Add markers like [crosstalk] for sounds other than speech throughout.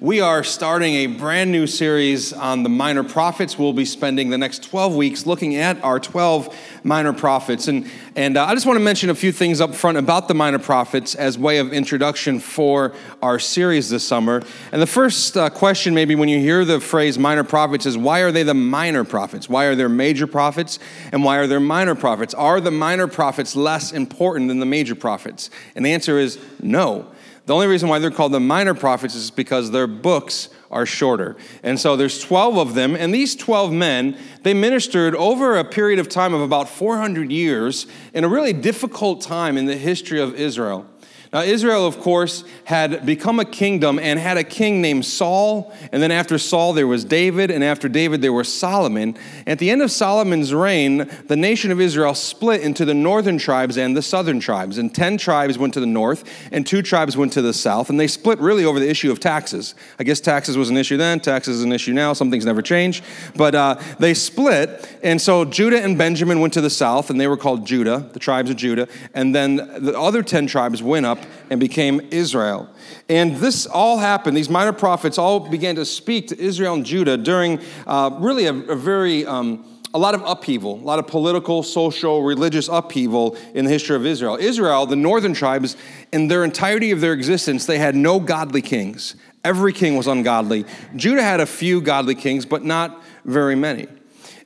we are starting a brand new series on the minor prophets. We'll be spending the next 12 weeks looking at our 12 minor prophets. And, and uh, I just want to mention a few things up front about the minor prophets as way of introduction for our series this summer. And the first uh, question, maybe when you hear the phrase minor prophets, is why are they the minor prophets? Why are there major prophets? And why are there minor prophets? Are the minor prophets less important than the major prophets? And the answer is no. The only reason why they're called the minor prophets is because their books are shorter. And so there's 12 of them, and these 12 men, they ministered over a period of time of about 400 years in a really difficult time in the history of Israel. Now, Israel, of course, had become a kingdom and had a king named Saul. And then after Saul, there was David. And after David, there was Solomon. At the end of Solomon's reign, the nation of Israel split into the northern tribes and the southern tribes. And 10 tribes went to the north, and two tribes went to the south. And they split really over the issue of taxes. I guess taxes was an issue then, taxes is an issue now. Some things never change. But uh, they split. And so Judah and Benjamin went to the south, and they were called Judah, the tribes of Judah. And then the other 10 tribes went up and became Israel. And this all happened, these minor prophets all began to speak to Israel and Judah during uh, really a, a very um, a lot of upheaval, a lot of political, social, religious upheaval in the history of Israel. Israel, the northern tribes, in their entirety of their existence, they had no godly kings. Every king was ungodly. Judah had a few godly kings, but not very many.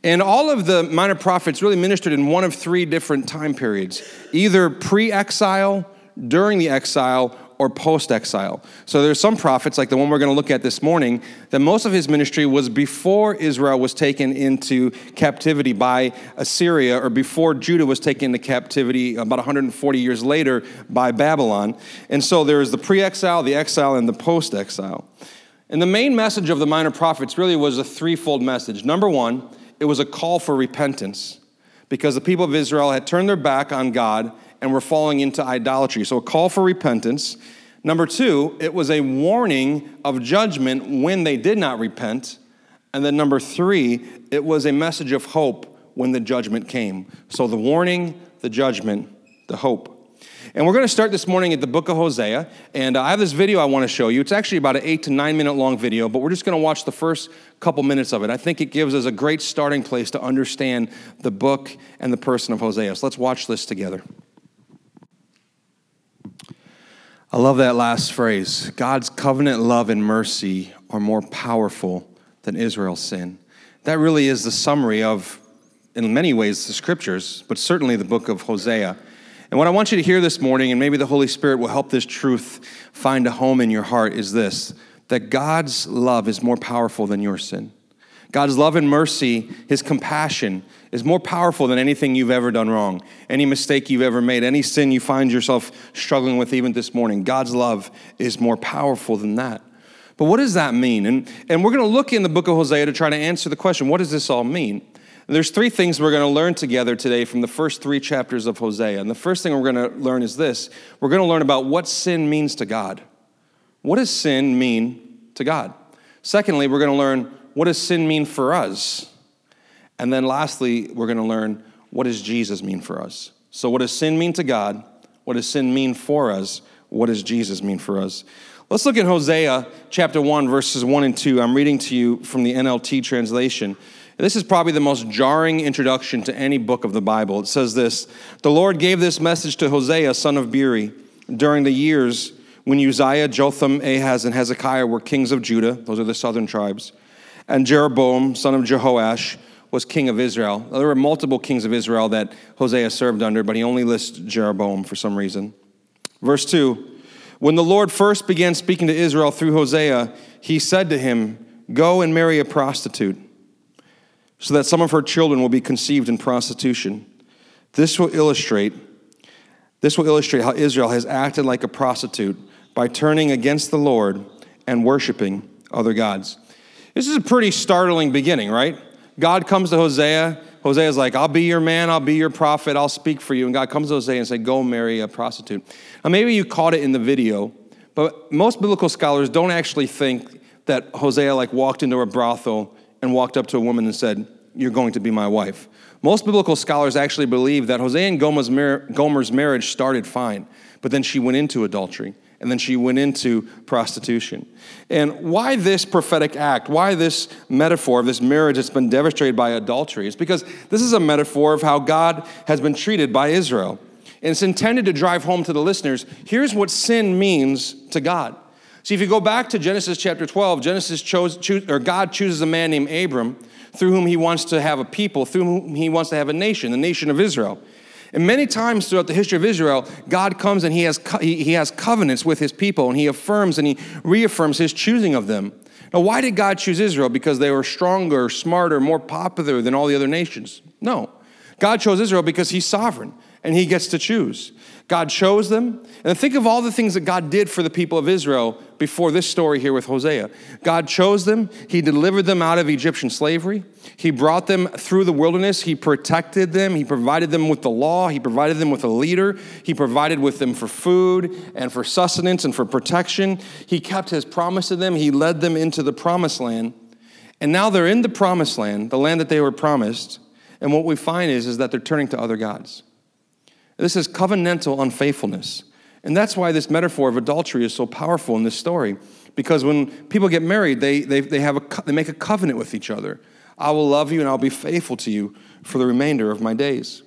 And all of the minor prophets really ministered in one of three different time periods either pre exile, during the exile or post exile. So there's some prophets, like the one we're going to look at this morning, that most of his ministry was before Israel was taken into captivity by Assyria or before Judah was taken into captivity about 140 years later by Babylon. And so there's the pre exile, the exile, and the post exile. And the main message of the minor prophets really was a threefold message. Number one, it was a call for repentance because the people of Israel had turned their back on God and we're falling into idolatry. So, a call for repentance. Number two, it was a warning of judgment when they did not repent. And then number three, it was a message of hope when the judgment came. So, the warning, the judgment, the hope. And we're going to start this morning at the book of Hosea. And I have this video I want to show you. It's actually about an eight to nine minute long video, but we're just going to watch the first couple minutes of it. I think it gives us a great starting place to understand the book and the person of Hosea. So let's watch this together. I love that last phrase. God's covenant love and mercy are more powerful than Israel's sin. That really is the summary of, in many ways, the scriptures, but certainly the book of Hosea. And what I want you to hear this morning, and maybe the Holy Spirit will help this truth find a home in your heart, is this that God's love is more powerful than your sin. God's love and mercy, His compassion, is more powerful than anything you've ever done wrong, any mistake you've ever made, any sin you find yourself struggling with even this morning. God's love is more powerful than that. But what does that mean? And, and we're going to look in the book of Hosea to try to answer the question what does this all mean? And there's three things we're going to learn together today from the first three chapters of Hosea. And the first thing we're going to learn is this we're going to learn about what sin means to God. What does sin mean to God? Secondly, we're going to learn what does sin mean for us? And then lastly, we're going to learn what does Jesus mean for us? So, what does sin mean to God? What does sin mean for us? What does Jesus mean for us? Let's look at Hosea chapter 1, verses 1 and 2. I'm reading to you from the NLT translation. This is probably the most jarring introduction to any book of the Bible. It says this The Lord gave this message to Hosea, son of Beeri, during the years when Uzziah, Jotham, Ahaz, and Hezekiah were kings of Judah. Those are the southern tribes and Jeroboam, son of Jehoash, was king of Israel. There were multiple kings of Israel that Hosea served under, but he only lists Jeroboam for some reason. Verse 2 When the Lord first began speaking to Israel through Hosea, he said to him, Go and marry a prostitute, so that some of her children will be conceived in prostitution. This will illustrate this will illustrate how Israel has acted like a prostitute by turning against the Lord and worshiping other gods. This is a pretty startling beginning, right? God comes to Hosea. Hosea's like, I'll be your man, I'll be your prophet, I'll speak for you. And God comes to Hosea and says, Go marry a prostitute. Now, maybe you caught it in the video, but most biblical scholars don't actually think that Hosea like walked into a brothel and walked up to a woman and said, You're going to be my wife. Most biblical scholars actually believe that Hosea and Gomer's, marriage started fine, but then she went into adultery and then she went into prostitution. And why this prophetic act? Why this metaphor of this marriage that's been devastated by adultery? It's because this is a metaphor of how God has been treated by Israel. And it's intended to drive home to the listeners here's what sin means to God. See, if you go back to Genesis chapter 12, Genesis chose, choose, or God chooses a man named Abram through whom he wants to have a people, through whom he wants to have a nation, the nation of Israel. And many times throughout the history of Israel, God comes and he has, he has covenants with his people and he affirms and he reaffirms his choosing of them. Now, why did God choose Israel? Because they were stronger, smarter, more popular than all the other nations? No. God chose Israel because he's sovereign and he gets to choose. God chose them. And think of all the things that God did for the people of Israel before this story here with Hosea. God chose them, He delivered them out of Egyptian slavery, He brought them through the wilderness, He protected them, He provided them with the law, He provided them with a leader, He provided with them for food and for sustenance and for protection. He kept His promise to them, He led them into the promised land. And now they're in the promised land, the land that they were promised. And what we find is, is that they're turning to other gods. This is covenantal unfaithfulness. And that's why this metaphor of adultery is so powerful in this story. Because when people get married, they, they, they, have a, they make a covenant with each other. I will love you and I'll be faithful to you for the remainder of my days.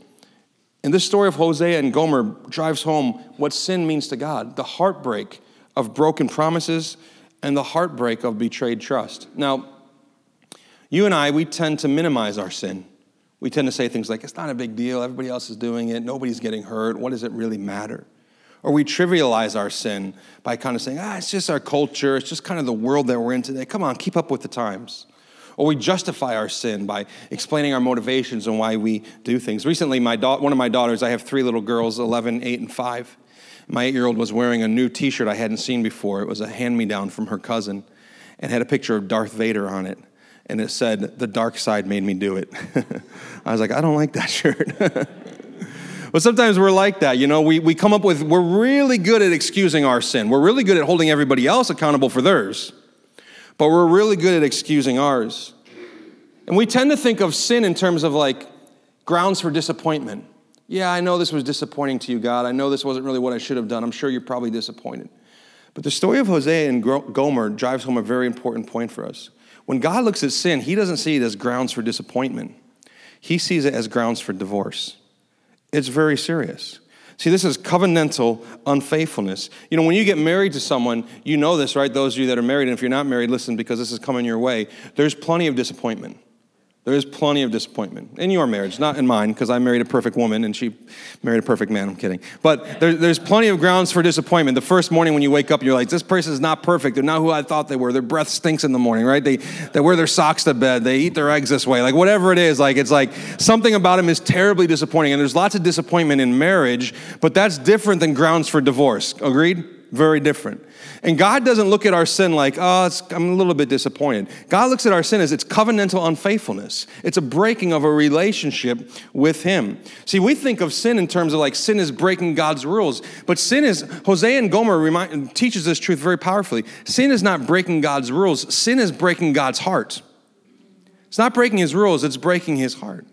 And this story of Hosea and Gomer drives home what sin means to God the heartbreak of broken promises and the heartbreak of betrayed trust. Now, you and I, we tend to minimize our sin we tend to say things like, it's not a big deal, everybody else is doing it, nobody's getting hurt, what does it really matter? Or we trivialize our sin by kind of saying, ah, it's just our culture, it's just kind of the world that we're in today. Come on, keep up with the times. Or we justify our sin by explaining our motivations and why we do things. Recently, my da- one of my daughters, I have three little girls, 11, 8, and 5. My eight year old was wearing a new t shirt I hadn't seen before. It was a hand me down from her cousin and had a picture of Darth Vader on it and it said, The dark side made me do it. [laughs] I was like, I don't like that [laughs] shirt. [laughs] but sometimes we're like that, you know, we, we come up with, we're really good at excusing our sin. We're really good at holding everybody else accountable for theirs, but we're really good at excusing ours. And we tend to think of sin in terms of like grounds for disappointment. Yeah, I know this was disappointing to you, God. I know this wasn't really what I should have done. I'm sure you're probably disappointed. But the story of Hosea and Gomer drives home a very important point for us. When God looks at sin, he doesn't see it as grounds for disappointment, he sees it as grounds for divorce. It's very serious. See, this is covenantal unfaithfulness. You know, when you get married to someone, you know this, right? Those of you that are married, and if you're not married, listen because this is coming your way. There's plenty of disappointment. There is plenty of disappointment in your marriage, not in mine, because I married a perfect woman and she married a perfect man. I'm kidding. But there, there's plenty of grounds for disappointment. The first morning when you wake up, you're like, this person is not perfect. They're not who I thought they were. Their breath stinks in the morning, right? They, they wear their socks to bed. They eat their eggs this way. Like, whatever it is, like, it's like something about them is terribly disappointing. And there's lots of disappointment in marriage, but that's different than grounds for divorce. Agreed? Very different. And God doesn't look at our sin like, oh, I'm a little bit disappointed. God looks at our sin as it's covenantal unfaithfulness. It's a breaking of a relationship with Him. See, we think of sin in terms of like sin is breaking God's rules, but sin is, Hosea and Gomer remind, teaches this truth very powerfully. Sin is not breaking God's rules, sin is breaking God's heart. It's not breaking His rules, it's breaking His heart.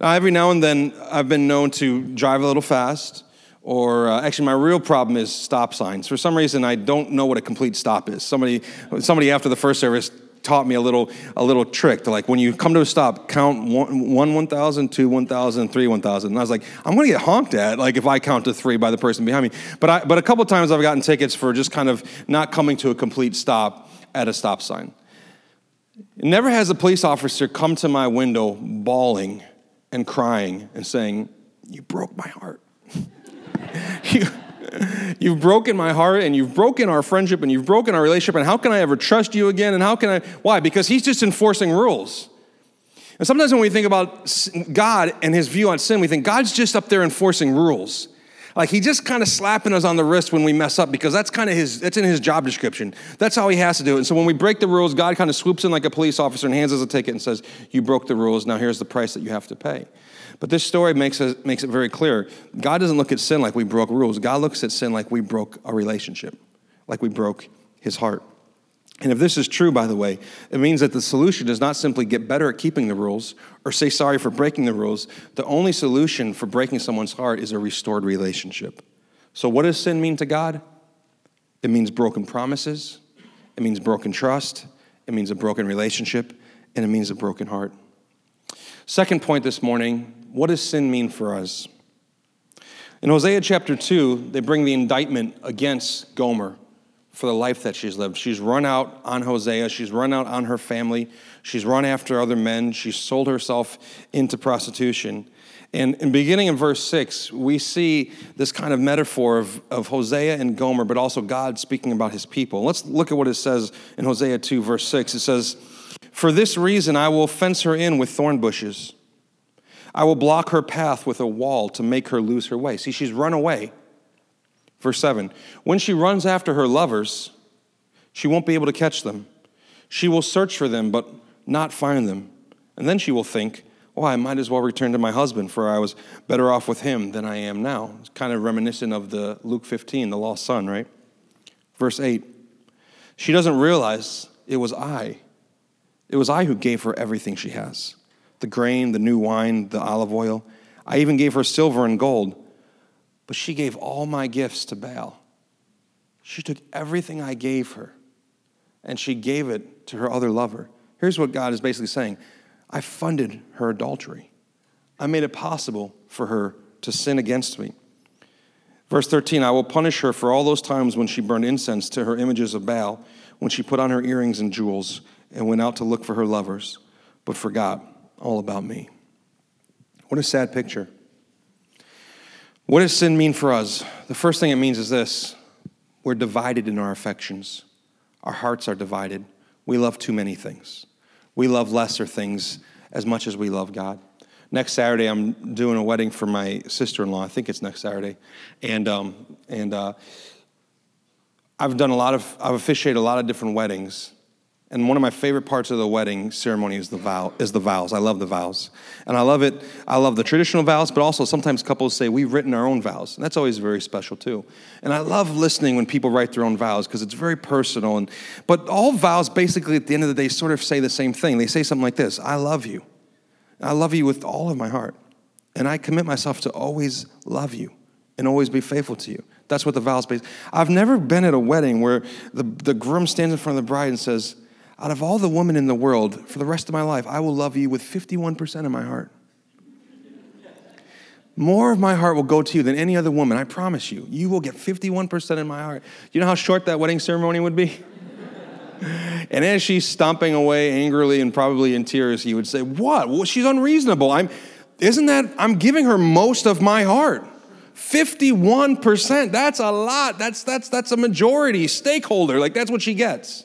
Now, every now and then, I've been known to drive a little fast or uh, actually my real problem is stop signs. For some reason i don't know what a complete stop is. Somebody somebody after the first service taught me a little a little trick to like when you come to a stop count one, one 1000 two 1000 three 1000 and i was like i'm going to get honked at like if i count to three by the person behind me. But i but a couple times i've gotten tickets for just kind of not coming to a complete stop at a stop sign. Never has a police officer come to my window bawling and crying and saying you broke my heart [laughs] you, you've broken my heart and you've broken our friendship and you've broken our relationship. And how can I ever trust you again? And how can I? Why? Because he's just enforcing rules. And sometimes when we think about God and his view on sin, we think God's just up there enforcing rules. Like he just kind of slapping us on the wrist when we mess up because that's kind of his, that's in his job description. That's how he has to do it. And so when we break the rules, God kind of swoops in like a police officer and hands us a ticket and says, You broke the rules. Now here's the price that you have to pay. But this story makes it, makes it very clear. God doesn't look at sin like we broke rules. God looks at sin like we broke a relationship, like we broke his heart. And if this is true, by the way, it means that the solution is not simply get better at keeping the rules or say sorry for breaking the rules. The only solution for breaking someone's heart is a restored relationship. So, what does sin mean to God? It means broken promises, it means broken trust, it means a broken relationship, and it means a broken heart. Second point this morning what does sin mean for us? In Hosea chapter 2, they bring the indictment against Gomer for the life that she's lived. She's run out on Hosea, she's run out on her family, she's run after other men, she's sold herself into prostitution. And in beginning in verse 6, we see this kind of metaphor of, of Hosea and Gomer, but also God speaking about his people. Let's look at what it says in Hosea 2, verse 6. It says, For this reason I will fence her in with thorn bushes. I will block her path with a wall to make her lose her way. See, she's run away. Verse 7 When she runs after her lovers, she won't be able to catch them. She will search for them, but not find them. And then she will think, oh, I might as well return to my husband, for I was better off with him than I am now. It's kind of reminiscent of the Luke 15, the lost son, right? Verse 8. She doesn't realize it was I. It was I who gave her everything she has the grain, the new wine, the olive oil. I even gave her silver and gold. But she gave all my gifts to Baal. She took everything I gave her and she gave it to her other lover. Here's what God is basically saying I funded her adultery. I made it possible for her to sin against me. Verse 13 I will punish her for all those times when she burned incense to her images of Baal, when she put on her earrings and jewels and went out to look for her lovers, but forgot all about me. What a sad picture. What does sin mean for us? The first thing it means is this we're divided in our affections, our hearts are divided. We love too many things. We love lesser things as much as we love God. Next Saturday, I'm doing a wedding for my sister in law. I think it's next Saturday. And, um, and uh, I've done a lot of, I've officiated a lot of different weddings. And one of my favorite parts of the wedding ceremony is the vow is the vows. I love the vows. And I love it. I love the traditional vows, but also sometimes couples say we've written our own vows. And that's always very special too. And I love listening when people write their own vows because it's very personal and but all vows basically at the end of the day sort of say the same thing. They say something like this, I love you. I love you with all of my heart. And I commit myself to always love you and always be faithful to you. That's what the vows base. I've never been at a wedding where the, the groom stands in front of the bride and says, out of all the women in the world, for the rest of my life, I will love you with 51% of my heart. More of my heart will go to you than any other woman, I promise you. You will get 51% in my heart. You know how short that wedding ceremony would be? [laughs] and as she's stomping away angrily and probably in tears, he would say, What? Well, she's unreasonable. I'm, isn't that, I'm giving her most of my heart. 51%. That's a lot. That's, that's, that's a majority stakeholder. Like, that's what she gets.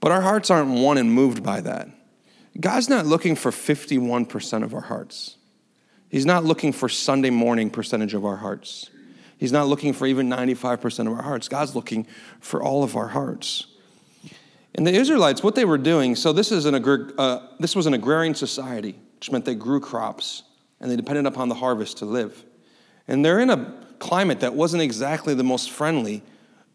But our hearts aren't won and moved by that. God's not looking for 51% of our hearts. He's not looking for Sunday morning percentage of our hearts. He's not looking for even 95% of our hearts. God's looking for all of our hearts. And the Israelites, what they were doing, so this, is an, uh, this was an agrarian society, which meant they grew crops and they depended upon the harvest to live. And they're in a climate that wasn't exactly the most friendly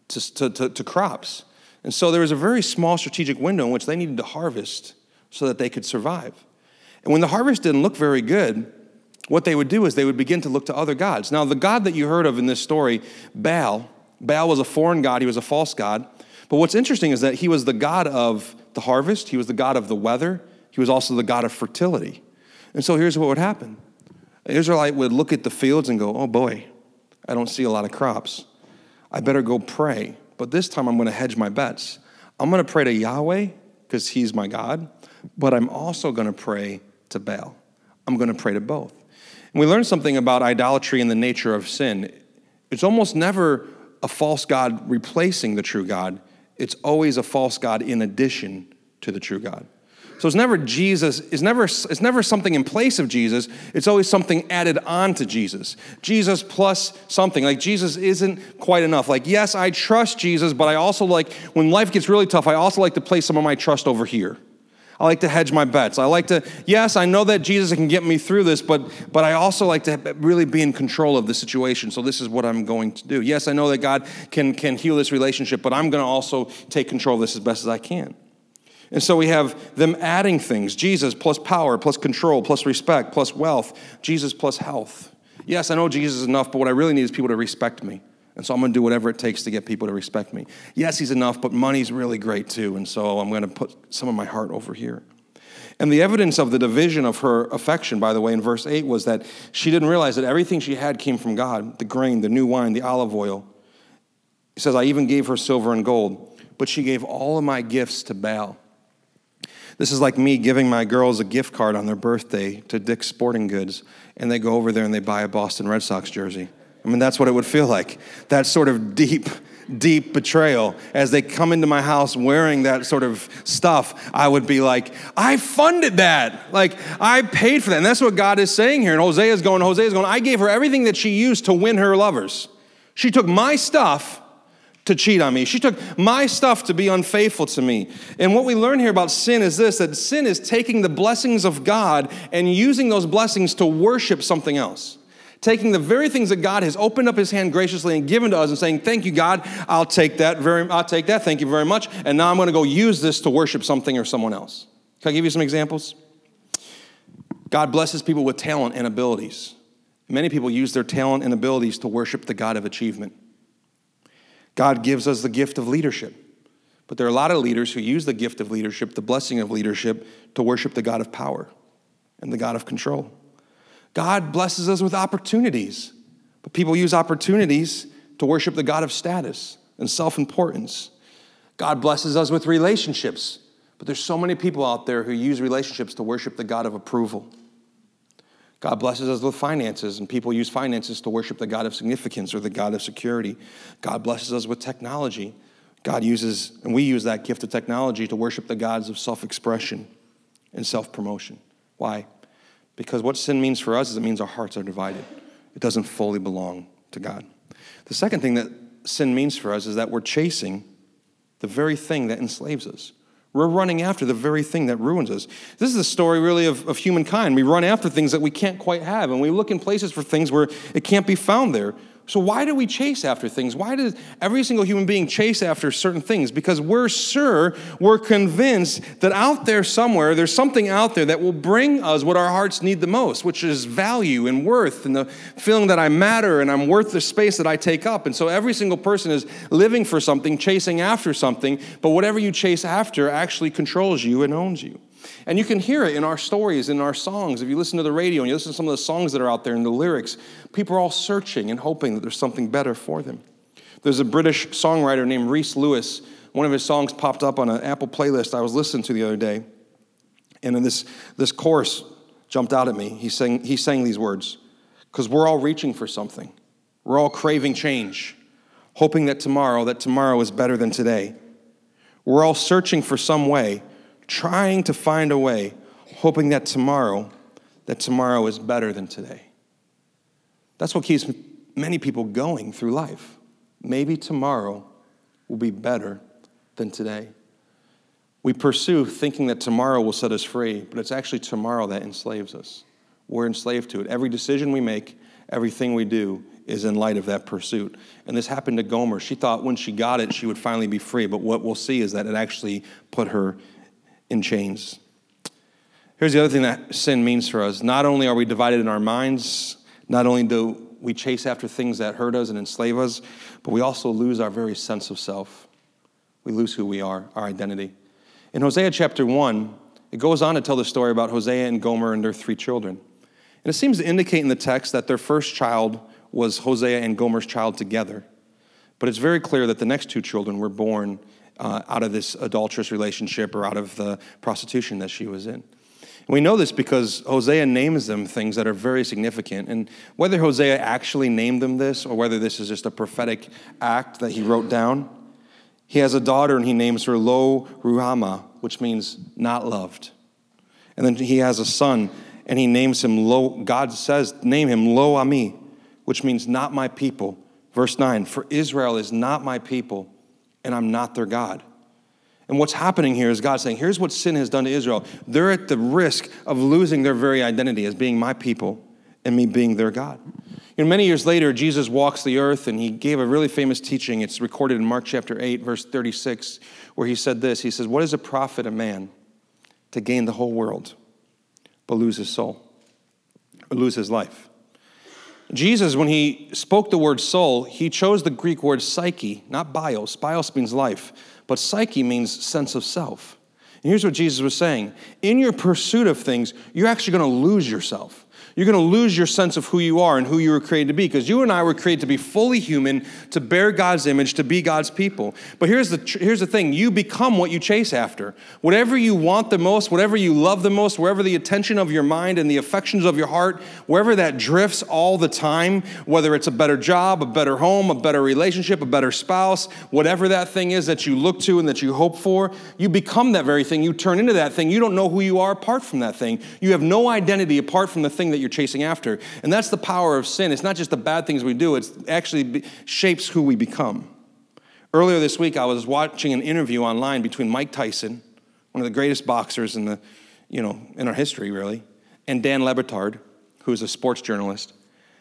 to, to, to, to crops. And so there was a very small strategic window in which they needed to harvest so that they could survive. And when the harvest didn't look very good, what they would do is they would begin to look to other gods. Now, the God that you heard of in this story, Baal, Baal was a foreign god, he was a false god. But what's interesting is that he was the god of the harvest, he was the god of the weather, he was also the god of fertility. And so here's what would happen an Israelite would look at the fields and go, Oh boy, I don't see a lot of crops. I better go pray but this time I'm going to hedge my bets. I'm going to pray to Yahweh because he's my God, but I'm also going to pray to Baal. I'm going to pray to both. And we learn something about idolatry and the nature of sin. It's almost never a false God replacing the true God, it's always a false God in addition to the true God. So it's never Jesus, it's never, it's never something in place of Jesus, it's always something added on to Jesus. Jesus plus something. Like Jesus isn't quite enough. Like, yes, I trust Jesus, but I also like, when life gets really tough, I also like to place some of my trust over here. I like to hedge my bets. I like to, yes, I know that Jesus can get me through this, but, but I also like to really be in control of the situation. So this is what I'm going to do. Yes, I know that God can, can heal this relationship, but I'm going to also take control of this as best as I can. And so we have them adding things Jesus plus power, plus control, plus respect, plus wealth, Jesus plus health. Yes, I know Jesus is enough, but what I really need is people to respect me. And so I'm going to do whatever it takes to get people to respect me. Yes, he's enough, but money's really great too. And so I'm going to put some of my heart over here. And the evidence of the division of her affection, by the way, in verse 8 was that she didn't realize that everything she had came from God the grain, the new wine, the olive oil. He says, I even gave her silver and gold, but she gave all of my gifts to Baal. This is like me giving my girls a gift card on their birthday to Dick's Sporting Goods, and they go over there and they buy a Boston Red Sox jersey. I mean, that's what it would feel like. That sort of deep deep betrayal. As they come into my house wearing that sort of stuff, I would be like, I funded that. Like, I paid for that. And that's what God is saying here. And Hosea is going, Hosea is going, I gave her everything that she used to win her lovers. She took my stuff to cheat on me. She took my stuff to be unfaithful to me. And what we learn here about sin is this that sin is taking the blessings of God and using those blessings to worship something else taking the very things that God has opened up his hand graciously and given to us and saying, Thank you, God, I'll take that very I'll take that, thank you very much. And now I'm going to go use this to worship something or someone else. Can I give you some examples? God blesses people with talent and abilities. Many people use their talent and abilities to worship the God of achievement. God gives us the gift of leadership. But there are a lot of leaders who use the gift of leadership, the blessing of leadership, to worship the God of power and the God of control. God blesses us with opportunities, but people use opportunities to worship the God of status and self importance. God blesses us with relationships, but there's so many people out there who use relationships to worship the God of approval. God blesses us with finances, and people use finances to worship the God of significance or the God of security. God blesses us with technology. God uses, and we use that gift of technology to worship the gods of self expression and self promotion. Why? Because what sin means for us is it means our hearts are divided. It doesn't fully belong to God. The second thing that sin means for us is that we're chasing the very thing that enslaves us. We're running after the very thing that ruins us. This is the story, really, of, of humankind. We run after things that we can't quite have, and we look in places for things where it can't be found there. So, why do we chase after things? Why does every single human being chase after certain things? Because we're sure, we're convinced that out there somewhere, there's something out there that will bring us what our hearts need the most, which is value and worth and the feeling that I matter and I'm worth the space that I take up. And so, every single person is living for something, chasing after something, but whatever you chase after actually controls you and owns you. And you can hear it in our stories, in our songs. If you listen to the radio and you listen to some of the songs that are out there in the lyrics, people are all searching and hoping that there's something better for them. There's a British songwriter named Rhys Lewis. One of his songs popped up on an Apple playlist I was listening to the other day. And in this, this chorus jumped out at me. He sang, he sang these words Because we're all reaching for something, we're all craving change, hoping that tomorrow, that tomorrow is better than today. We're all searching for some way trying to find a way, hoping that tomorrow, that tomorrow is better than today. That's what keeps many people going through life. Maybe tomorrow will be better than today. We pursue thinking that tomorrow will set us free, but it's actually tomorrow that enslaves us. We're enslaved to it. Every decision we make, everything we do is in light of that pursuit. And this happened to Gomer. She thought when she got it, she would finally be free, but what we'll see is that it actually put her in chains. Here's the other thing that sin means for us. Not only are we divided in our minds, not only do we chase after things that hurt us and enslave us, but we also lose our very sense of self. We lose who we are, our identity. In Hosea chapter 1, it goes on to tell the story about Hosea and Gomer and their three children. And it seems to indicate in the text that their first child was Hosea and Gomer's child together. But it's very clear that the next two children were born uh, out of this adulterous relationship or out of the prostitution that she was in. And we know this because Hosea names them things that are very significant. And whether Hosea actually named them this or whether this is just a prophetic act that he wrote down, he has a daughter and he names her Lo Ruhamah, which means not loved. And then he has a son and he names him Lo, God says, name him Lo Ami, which means not my people. Verse 9, for Israel is not my people and I'm not their God. And what's happening here is God saying, here's what sin has done to Israel. They're at the risk of losing their very identity as being my people and me being their God. You know, many years later, Jesus walks the earth and he gave a really famous teaching. It's recorded in Mark chapter 8, verse 36, where he said this He says, What is a profit a man to gain the whole world, but lose his soul, or lose his life? Jesus, when he spoke the word soul, he chose the Greek word psyche, not bios. Bios means life, but psyche means sense of self. And here's what Jesus was saying In your pursuit of things, you're actually going to lose yourself you're going to lose your sense of who you are and who you were created to be because you and I were created to be fully human, to bear God's image, to be God's people. But here's the, here's the thing you become what you chase after. Whatever you want the most, whatever you love the most, wherever the attention of your mind and the affections of your heart, wherever that drifts all the time, whether it's a better job, a better home, a better relationship, a better spouse, whatever that thing is that you look to and that you hope for, you become that very thing. You turn into that thing. You don't know who you are apart from that thing. You have no identity apart from the thing that you're chasing after. And that's the power of sin. It's not just the bad things we do, it actually shapes who we become. Earlier this week, I was watching an interview online between Mike Tyson, one of the greatest boxers in, the, you know, in our history, really, and Dan Le Batard, who's a sports journalist.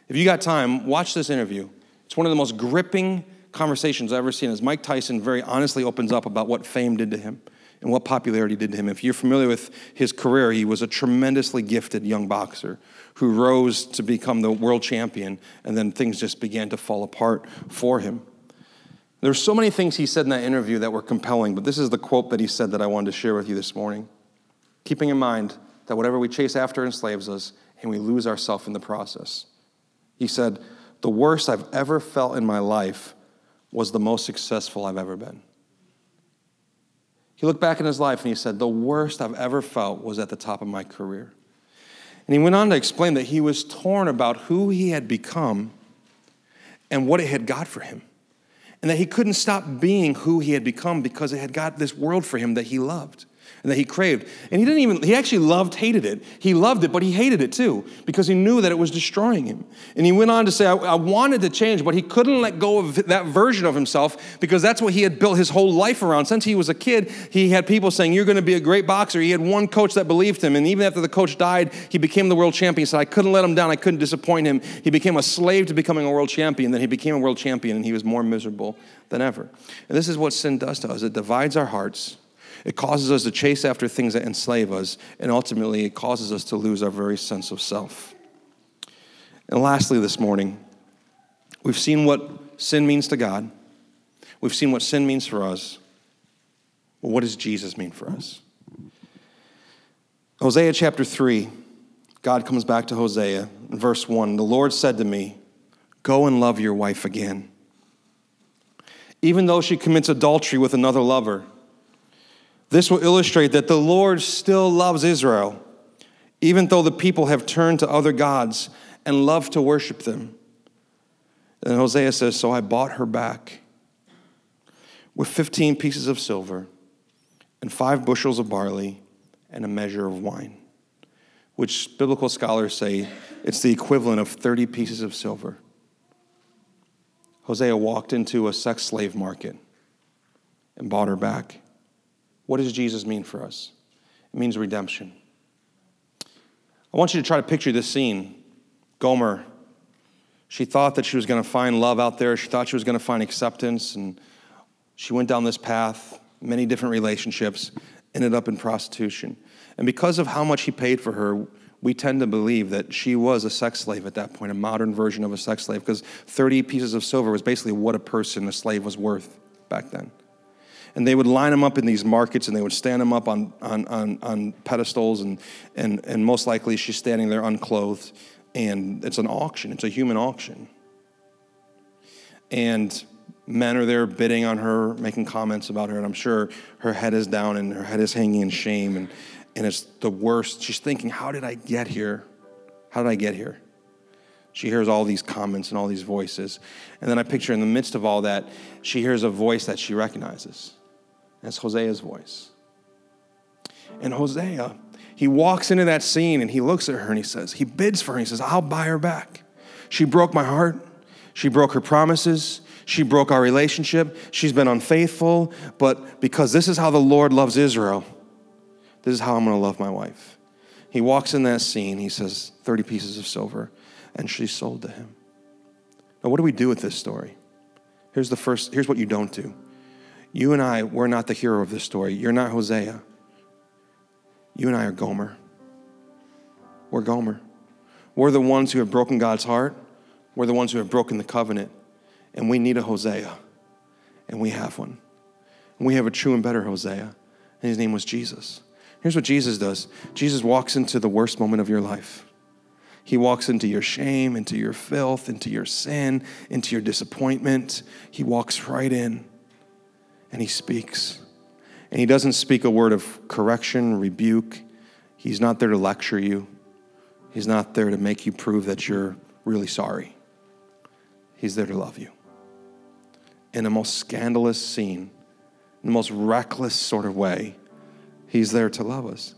If you got time, watch this interview. It's one of the most gripping conversations I've ever seen as Mike Tyson very honestly opens up about what fame did to him and what popularity did to him. If you're familiar with his career, he was a tremendously gifted young boxer who rose to become the world champion, and then things just began to fall apart for him. There There's so many things he said in that interview that were compelling, but this is the quote that he said that I wanted to share with you this morning. Keeping in mind that whatever we chase after enslaves us, and we lose ourselves in the process. He said, The worst I've ever felt in my life was the most successful I've ever been. He looked back in his life and he said, The worst I've ever felt was at the top of my career. And he went on to explain that he was torn about who he had become and what it had got for him. And that he couldn't stop being who he had become because it had got this world for him that he loved and that he craved. And he didn't even, he actually loved, hated it. He loved it, but he hated it too because he knew that it was destroying him. And he went on to say, I, I, wanted to change, but he couldn't let go of that version of himself because that's what he had built his whole life around. Since he was a kid, he had people saying, You're going to be a great boxer. He had one coach that believed him. And even after the coach died, he became the world champion. He said, I couldn't let him down. I couldn't disappoint him. He became a slave to becoming a world champion. Then he became a world champion and he was more miserable than ever. And this is what sin does to us it divides our hearts it causes us to chase after things that enslave us, and ultimately, it causes us to lose our very sense of self. And lastly, this morning, we've seen what sin means to God, we've seen what sin means for us. Well, what does Jesus mean for us? Hosea chapter 3, God comes back to Hosea in verse 1. The Lord said to me, Go and love your wife again. Even though she commits adultery with another lover, this will illustrate that the Lord still loves Israel, even though the people have turned to other gods and love to worship them. And Hosea says, So I bought her back with 15 pieces of silver and five bushels of barley and a measure of wine, which biblical scholars say it's the equivalent of 30 pieces of silver. Hosea walked into a sex slave market and bought her back. What does Jesus mean for us? It means redemption. I want you to try to picture this scene. Gomer, she thought that she was going to find love out there. She thought she was going to find acceptance. And she went down this path, many different relationships, ended up in prostitution. And because of how much he paid for her, we tend to believe that she was a sex slave at that point, a modern version of a sex slave, because 30 pieces of silver was basically what a person, a slave, was worth back then and they would line them up in these markets and they would stand them up on, on, on, on pedestals and, and, and most likely she's standing there unclothed and it's an auction. It's a human auction. And men are there bidding on her making comments about her and i'm sure her head is down and her head is hanging in shame and, and it's the worst. She's thinking how did i get here? How did i get here? She hears all these comments and all these voices and then i picture in the midst of all that she hears a voice that she recognizes that's Hosea's voice. And Hosea, he walks into that scene and he looks at her and he says, he bids for her. And he says, I'll buy her back. She broke my heart. She broke her promises. She broke our relationship. She's been unfaithful. But because this is how the Lord loves Israel, this is how I'm going to love my wife. He walks in that scene. He says, 30 pieces of silver. And she's sold to him. Now, what do we do with this story? Here's the first, here's what you don't do. You and I, we're not the hero of this story. You're not Hosea. You and I are Gomer. We're Gomer. We're the ones who have broken God's heart. We're the ones who have broken the covenant, and we need a Hosea, and we have one. And we have a true and better Hosea, and his name was Jesus. Here's what Jesus does Jesus walks into the worst moment of your life. He walks into your shame, into your filth, into your sin, into your disappointment. He walks right in and he speaks. And he doesn't speak a word of correction, rebuke. He's not there to lecture you. He's not there to make you prove that you're really sorry. He's there to love you. In the most scandalous scene, in the most reckless sort of way, he's there to love us.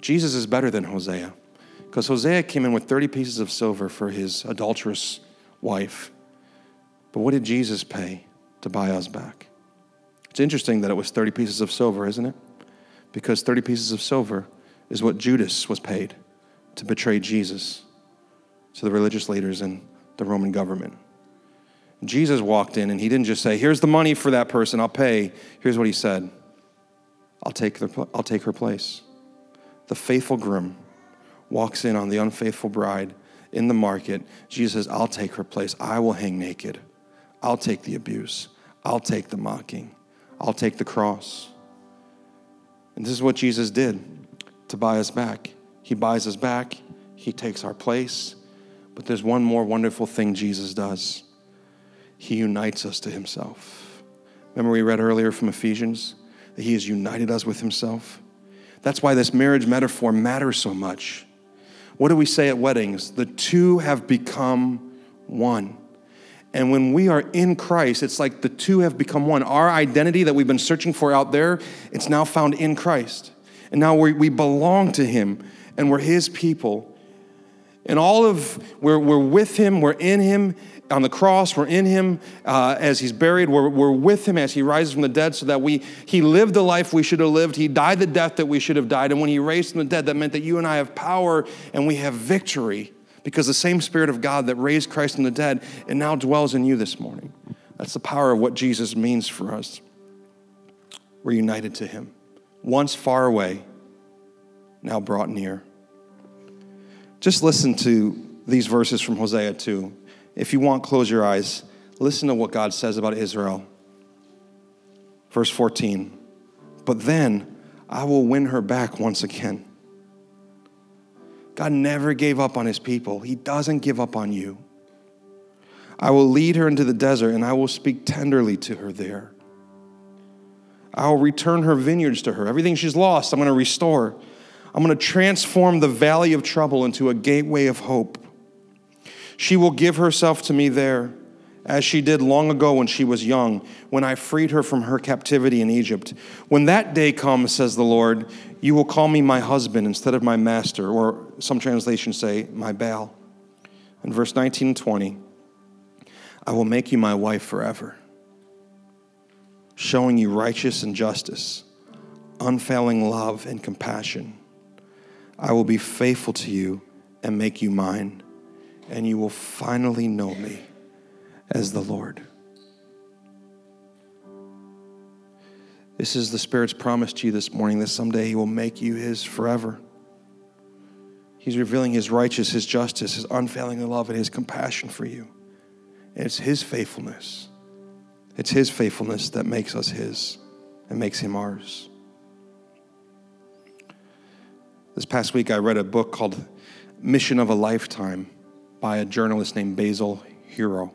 Jesus is better than Hosea. Because Hosea came in with 30 pieces of silver for his adulterous wife. But what did Jesus pay to buy us back? It's interesting that it was 30 pieces of silver, isn't it? Because 30 pieces of silver is what Judas was paid to betray Jesus to the religious leaders and the Roman government. Jesus walked in and he didn't just say, Here's the money for that person, I'll pay. Here's what he said I'll take, the, I'll take her place. The faithful groom walks in on the unfaithful bride in the market, Jesus says, I'll take her place. I will hang naked. I'll take the abuse. I'll take the mocking. I'll take the cross. And this is what Jesus did to buy us back. He buys us back, He takes our place. But there's one more wonderful thing Jesus does He unites us to Himself. Remember, we read earlier from Ephesians that He has united us with Himself? That's why this marriage metaphor matters so much what do we say at weddings? The two have become one. And when we are in Christ, it's like the two have become one. Our identity that we've been searching for out there, it's now found in Christ. And now we, belong to Him and we're His people. And all of, we're, we're with Him, we're in Him, on the cross, we're in him uh, as he's buried, we're, we're with him as he rises from the dead, so that we he lived the life we should have lived, he died the death that we should have died, and when he raised from the dead, that meant that you and I have power and we have victory because the same Spirit of God that raised Christ from the dead and now dwells in you this morning. That's the power of what Jesus means for us. We're united to him. Once far away, now brought near. Just listen to these verses from Hosea 2. If you want, close your eyes. Listen to what God says about Israel. Verse 14. But then I will win her back once again. God never gave up on his people, he doesn't give up on you. I will lead her into the desert and I will speak tenderly to her there. I will return her vineyards to her. Everything she's lost, I'm going to restore. I'm going to transform the valley of trouble into a gateway of hope. She will give herself to me there, as she did long ago when she was young, when I freed her from her captivity in Egypt. When that day comes, says the Lord, you will call me my husband instead of my master, or some translations say, my Baal. In verse 19 and 20, I will make you my wife forever, showing you righteous and justice, unfailing love and compassion. I will be faithful to you and make you mine and you will finally know me as the Lord. This is the Spirit's promise to you this morning that someday He will make you His forever. He's revealing His righteousness, His justice, His unfailing love, and His compassion for you. And it's His faithfulness. It's His faithfulness that makes us His and makes Him ours. This past week, I read a book called Mission of a Lifetime by a journalist named Basil Hero.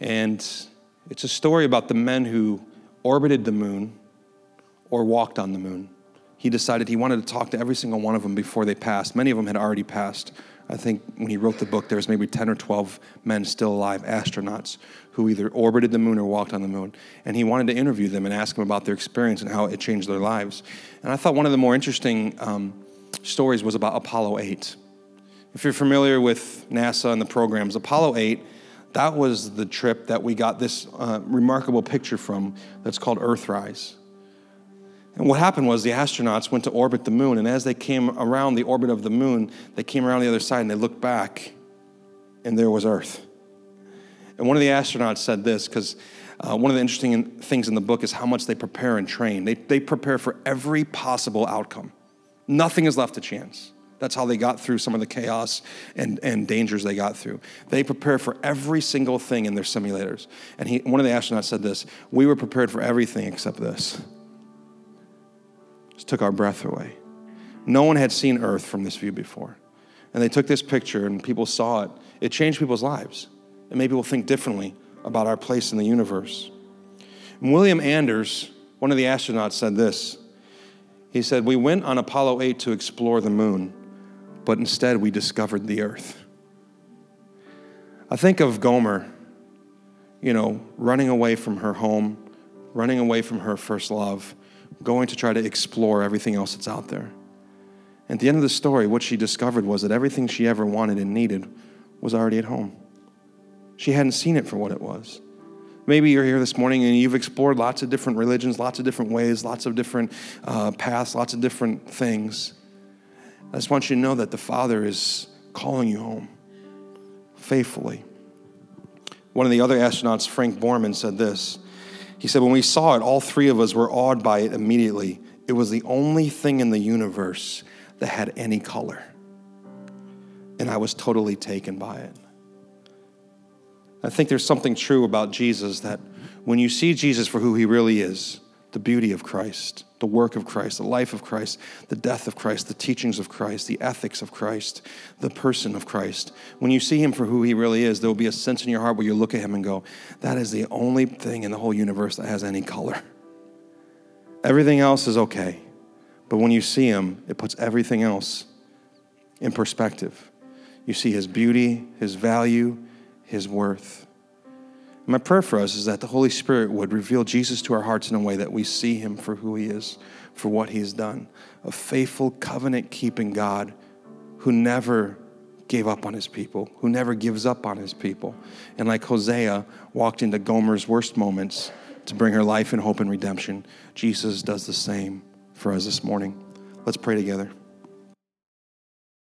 And it's a story about the men who orbited the moon or walked on the moon. He decided he wanted to talk to every single one of them before they passed. Many of them had already passed. I think when he wrote the book, there was maybe 10 or 12 men still alive, astronauts, who either orbited the moon or walked on the moon. And he wanted to interview them and ask them about their experience and how it changed their lives. And I thought one of the more interesting um, stories was about Apollo 8. If you're familiar with NASA and the programs, Apollo 8, that was the trip that we got this uh, remarkable picture from that's called Earthrise. And what happened was the astronauts went to orbit the moon, and as they came around the orbit of the moon, they came around the other side and they looked back, and there was Earth. And one of the astronauts said this because uh, one of the interesting things in the book is how much they prepare and train. They, they prepare for every possible outcome, nothing is left to chance. That's how they got through some of the chaos and, and dangers they got through. They prepared for every single thing in their simulators. And he, one of the astronauts said this We were prepared for everything except this. Just took our breath away. No one had seen Earth from this view before. And they took this picture and people saw it. It changed people's lives. And made people think differently about our place in the universe. And William Anders, one of the astronauts, said this. He said, We went on Apollo 8 to explore the moon but instead we discovered the earth. I think of Gomer, you know, running away from her home, running away from her first love, going to try to explore everything else that's out there. At the end of the story, what she discovered was that everything she ever wanted and needed was already at home. She hadn't seen it for what it was. Maybe you're here this morning and you've explored lots of different religions, lots of different ways, lots of different uh, paths, lots of different things. I just want you to know that the Father is calling you home faithfully. One of the other astronauts, Frank Borman, said this. He said, When we saw it, all three of us were awed by it immediately. It was the only thing in the universe that had any color. And I was totally taken by it. I think there's something true about Jesus that when you see Jesus for who he really is, the beauty of Christ, the work of Christ, the life of Christ, the death of Christ, the teachings of Christ, the ethics of Christ, the person of Christ. When you see him for who he really is, there will be a sense in your heart where you look at him and go, that is the only thing in the whole universe that has any color. Everything else is okay. But when you see him, it puts everything else in perspective. You see his beauty, his value, his worth. My prayer for us is that the Holy Spirit would reveal Jesus to our hearts in a way that we see him for who he is, for what he's done. A faithful, covenant keeping God who never gave up on his people, who never gives up on his people. And like Hosea walked into Gomer's worst moments to bring her life and hope and redemption, Jesus does the same for us this morning. Let's pray together.